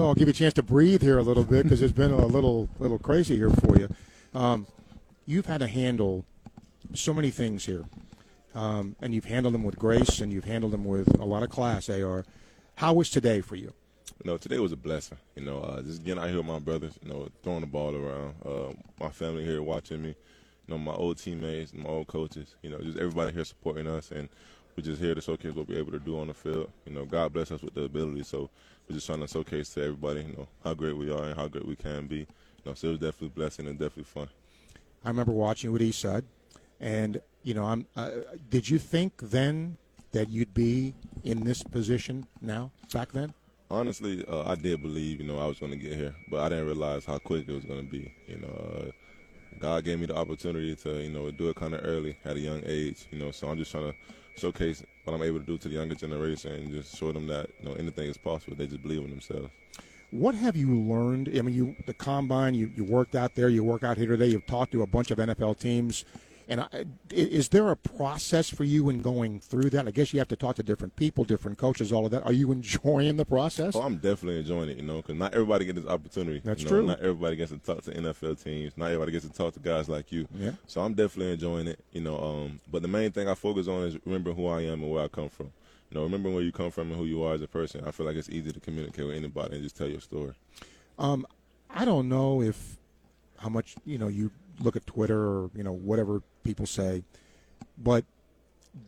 I'll give you a chance to breathe here a little bit because it's been a little little crazy here for you. Um, you've had to handle so many things here, um, and you've handled them with grace and you've handled them with a lot of class. Ar, how was today for you? You know, today was a blessing. You know, uh, just getting out here with my brothers. You know, throwing the ball around. Uh, my family here watching me. You know, my old teammates, my old coaches. You know, just everybody here supporting us and we're just here to showcase what we're able to do on the field. You know, God bless us with the ability, so we're just trying to showcase to everybody, you know, how great we are and how great we can be. You know, so it was definitely a blessing and definitely fun. I remember watching what he said, and you know, I'm. Uh, did you think then that you'd be in this position now? Back then? Honestly, uh, I did believe, you know, I was going to get here, but I didn't realize how quick it was going to be. You know, uh, God gave me the opportunity to, you know, do it kind of early at a young age. You know, so I'm just trying to showcase what I'm able to do to the younger generation and just show them that you know anything is possible. They just believe in themselves. What have you learned? I mean, you the combine, you, you worked out there, you work out here today. You've talked to a bunch of NFL teams. And I, is there a process for you in going through that? I guess you have to talk to different people, different coaches, all of that. Are you enjoying the process? Oh, I'm definitely enjoying it, you know, because not everybody gets this opportunity. That's you know? true. Not everybody gets to talk to NFL teams. Not everybody gets to talk to guys like you. Yeah. So I'm definitely enjoying it, you know. Um, but the main thing I focus on is remembering who I am and where I come from. You know, remembering where you come from and who you are as a person. I feel like it's easy to communicate with anybody and just tell your story. Um, I don't know if how much you know you look at Twitter or you know whatever people say. But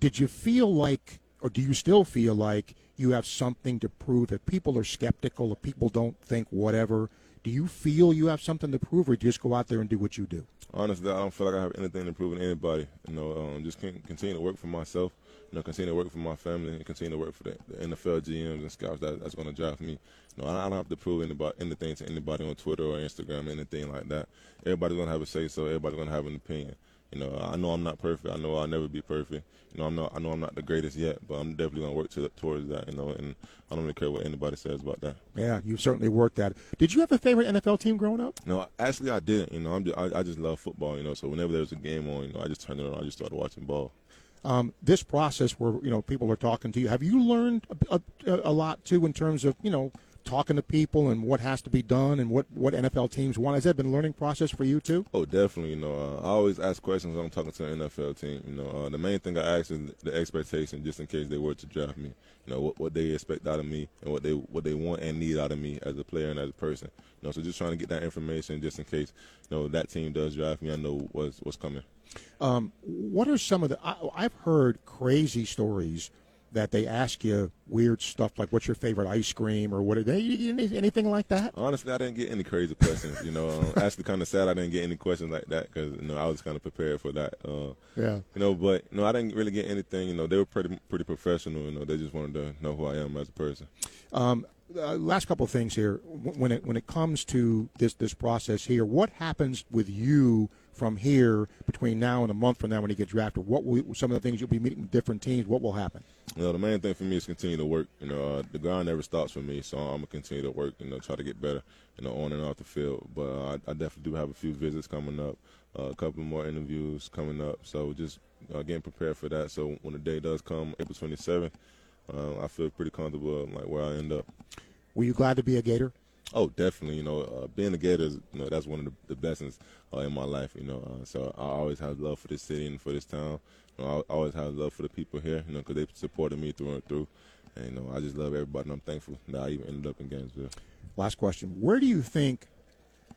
did you feel like, or do you still feel like you have something to prove that people are skeptical, if people don't think whatever? Do you feel you have something to prove, or just go out there and do what you do? Honestly, I don't feel like I have anything to prove to anybody. You know, um, just continue to work for myself. You know, continue to work for my family and continue to work for the, the NFL GMs and scouts that, that's going to draft me. You know, I, I don't have to prove anybody, anything to anybody on Twitter or Instagram, or anything like that. Everybody's going to have a say so. Everybody's going to have an opinion. You know, I know I'm not perfect. I know I'll never be perfect. You know, I'm not. I know I'm not the greatest yet, but I'm definitely gonna work to, towards that. You know, and I don't really care what anybody says about that. Yeah, you've certainly worked at it. Did you have a favorite NFL team growing up? No, actually I didn't. You know, I'm just, I, I just love football. You know, so whenever there's a game on, you know, I just turn it on. I just started watching ball. Um, this process where you know people are talking to you, have you learned a, a, a lot too in terms of you know talking to people and what has to be done and what, what NFL teams want? Has that been a learning process for you too? Oh, definitely. You know, uh, I always ask questions when I'm talking to an NFL team. You know, uh, the main thing I ask is the expectation, just in case they were to draft me. You know, what, what they expect out of me and what they what they want and need out of me as a player and as a person. You know, so just trying to get that information just in case you know that team does draft me. I know what's what's coming. Um, what are some of the? I, I've heard crazy stories that they ask you weird stuff like what's your favorite ice cream or what are they anything like that honestly i didn't get any crazy questions you know um, actually kind of sad i didn't get any questions like that because you know i was kind of prepared for that uh, yeah you know but you know i didn't really get anything you know they were pretty pretty professional you know they just wanted to know who i am as a person um, uh, last couple of things here when it when it comes to this this process here what happens with you from here between now and a month from now when he gets drafted? What will some of the things you'll be meeting with different teams? What will happen? You know, the main thing for me is continue to work. You know, uh, the grind never stops for me, so I'm gonna continue to work. You know, try to get better. You know, on and off the field. But uh, I, I, definitely do have a few visits coming up, uh, a couple more interviews coming up. So just getting prepared for that. So when the day does come, April 27th, uh, I feel pretty comfortable like where I end up. Were you glad to be a Gator? Oh, definitely. You know, uh, being a Gator is, you know, that's one of the, the blessings uh, in my life. You know, uh, so I always have love for this city and for this town. You know, I always have love for the people here. You know, because they supported me through and through. And you know, I just love everybody, and I'm thankful that I even ended up in Gainesville. Last question: Where do you think,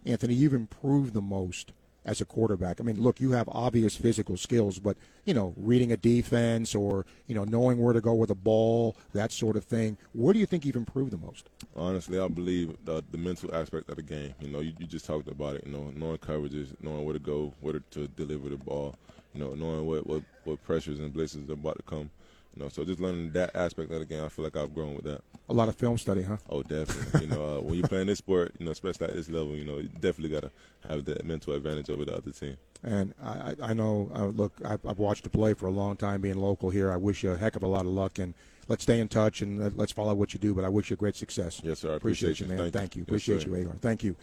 Anthony, you've improved the most as a quarterback? I mean, look, you have obvious physical skills, but you know, reading a defense or you know, knowing where to go with a ball, that sort of thing. Where do you think you've improved the most? Honestly, I believe the, the mental aspect of the game. You know, you, you just talked about it. You know, knowing coverages, knowing where to go, where to deliver the ball. You know, knowing what what, what pressures and blitzes are about to come. You know, so just learning that aspect of the game, I feel like I've grown with that. A lot of film study, huh? Oh, definitely. you know, uh, when you're playing this sport, you know, especially at this level, you know, you definitely got to have that mental advantage over the other team. And I, I know, uh, look, I've, I've watched you play for a long time being local here. I wish you a heck of a lot of luck, and let's stay in touch and let's follow what you do. But I wish you great success. Yes, sir. I appreciate, appreciate you, man. Thank, Thank you. you. Appreciate you, Agar. Thank you.